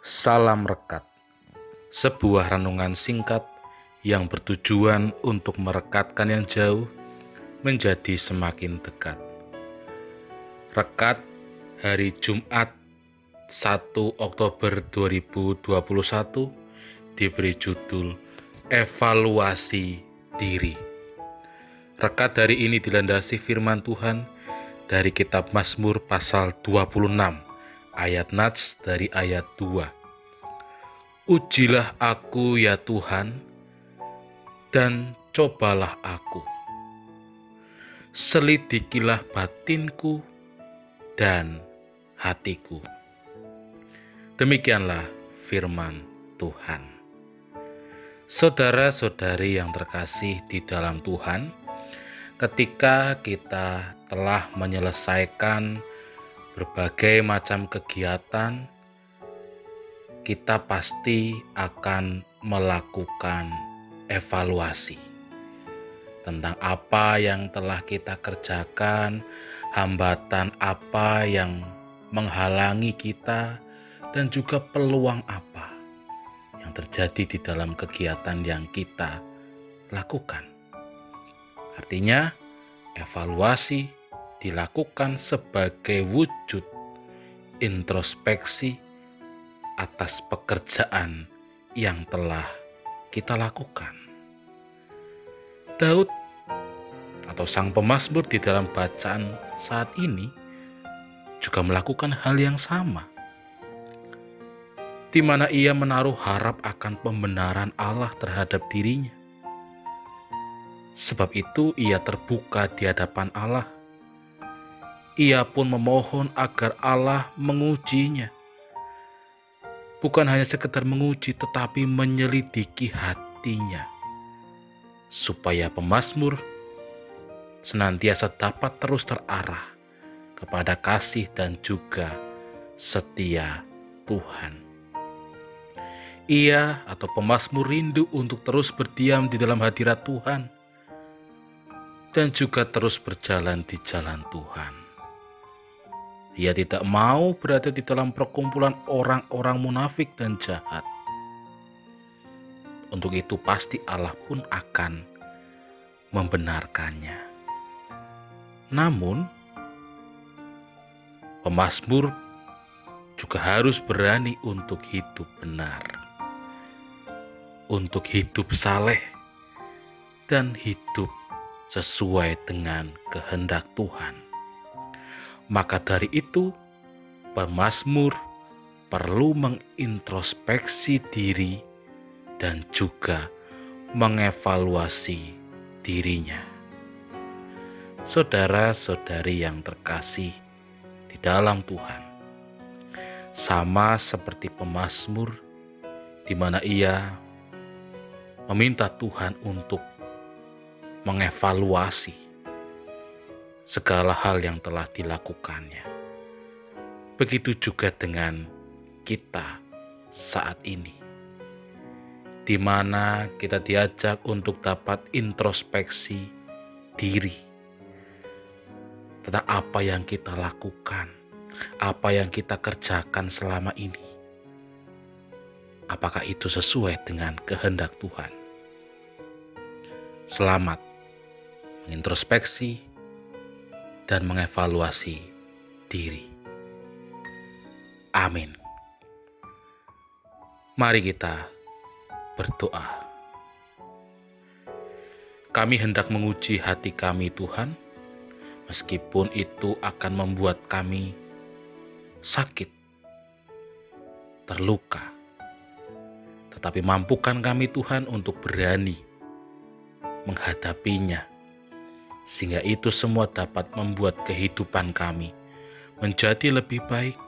Salam Rekat Sebuah renungan singkat yang bertujuan untuk merekatkan yang jauh menjadi semakin dekat. Rekat hari Jumat 1 Oktober 2021 diberi judul Evaluasi Diri. Rekat dari ini dilandasi firman Tuhan dari kitab Mazmur pasal 26 ayat Nats dari ayat 2. Ujilah aku ya Tuhan, dan cobalah aku. Selidikilah batinku dan hatiku. Demikianlah firman Tuhan. Saudara-saudari yang terkasih di dalam Tuhan, ketika kita telah menyelesaikan berbagai macam kegiatan, kita pasti akan melakukan evaluasi tentang apa yang telah kita kerjakan, hambatan apa yang menghalangi kita, dan juga peluang apa yang terjadi di dalam kegiatan yang kita lakukan. Artinya, evaluasi dilakukan sebagai wujud introspeksi atas pekerjaan yang telah kita lakukan. Daud atau sang pemazmur di dalam bacaan saat ini juga melakukan hal yang sama di mana ia menaruh harap akan pembenaran Allah terhadap dirinya. Sebab itu ia terbuka di hadapan Allah ia pun memohon agar Allah mengujinya. Bukan hanya sekedar menguji tetapi menyelidiki hatinya. Supaya pemazmur senantiasa dapat terus terarah kepada kasih dan juga setia Tuhan. Ia atau pemazmur rindu untuk terus berdiam di dalam hadirat Tuhan dan juga terus berjalan di jalan Tuhan. Ia tidak mau berada di dalam perkumpulan orang-orang munafik dan jahat. Untuk itu, pasti Allah pun akan membenarkannya. Namun, pemazmur juga harus berani untuk hidup benar, untuk hidup saleh, dan hidup sesuai dengan kehendak Tuhan. Maka dari itu, pemazmur perlu mengintrospeksi diri dan juga mengevaluasi dirinya. Saudara-saudari yang terkasih di dalam Tuhan, sama seperti pemazmur di mana ia meminta Tuhan untuk mengevaluasi segala hal yang telah dilakukannya. Begitu juga dengan kita saat ini, di mana kita diajak untuk dapat introspeksi diri tentang apa yang kita lakukan, apa yang kita kerjakan selama ini. Apakah itu sesuai dengan kehendak Tuhan? Selamat mengintrospeksi dan mengevaluasi diri. Amin. Mari kita berdoa. Kami hendak menguji hati kami, Tuhan, meskipun itu akan membuat kami sakit, terluka. Tetapi mampukan kami, Tuhan, untuk berani menghadapinya sehingga itu semua dapat membuat kehidupan kami menjadi lebih baik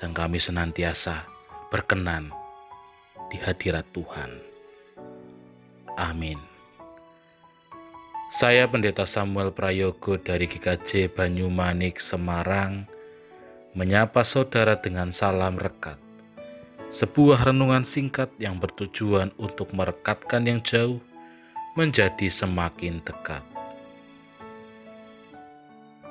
dan kami senantiasa berkenan di hadirat Tuhan. Amin. Saya Pendeta Samuel Prayogo dari GKJ Banyumanik, Semarang, menyapa saudara dengan salam rekat. Sebuah renungan singkat yang bertujuan untuk merekatkan yang jauh menjadi semakin dekat.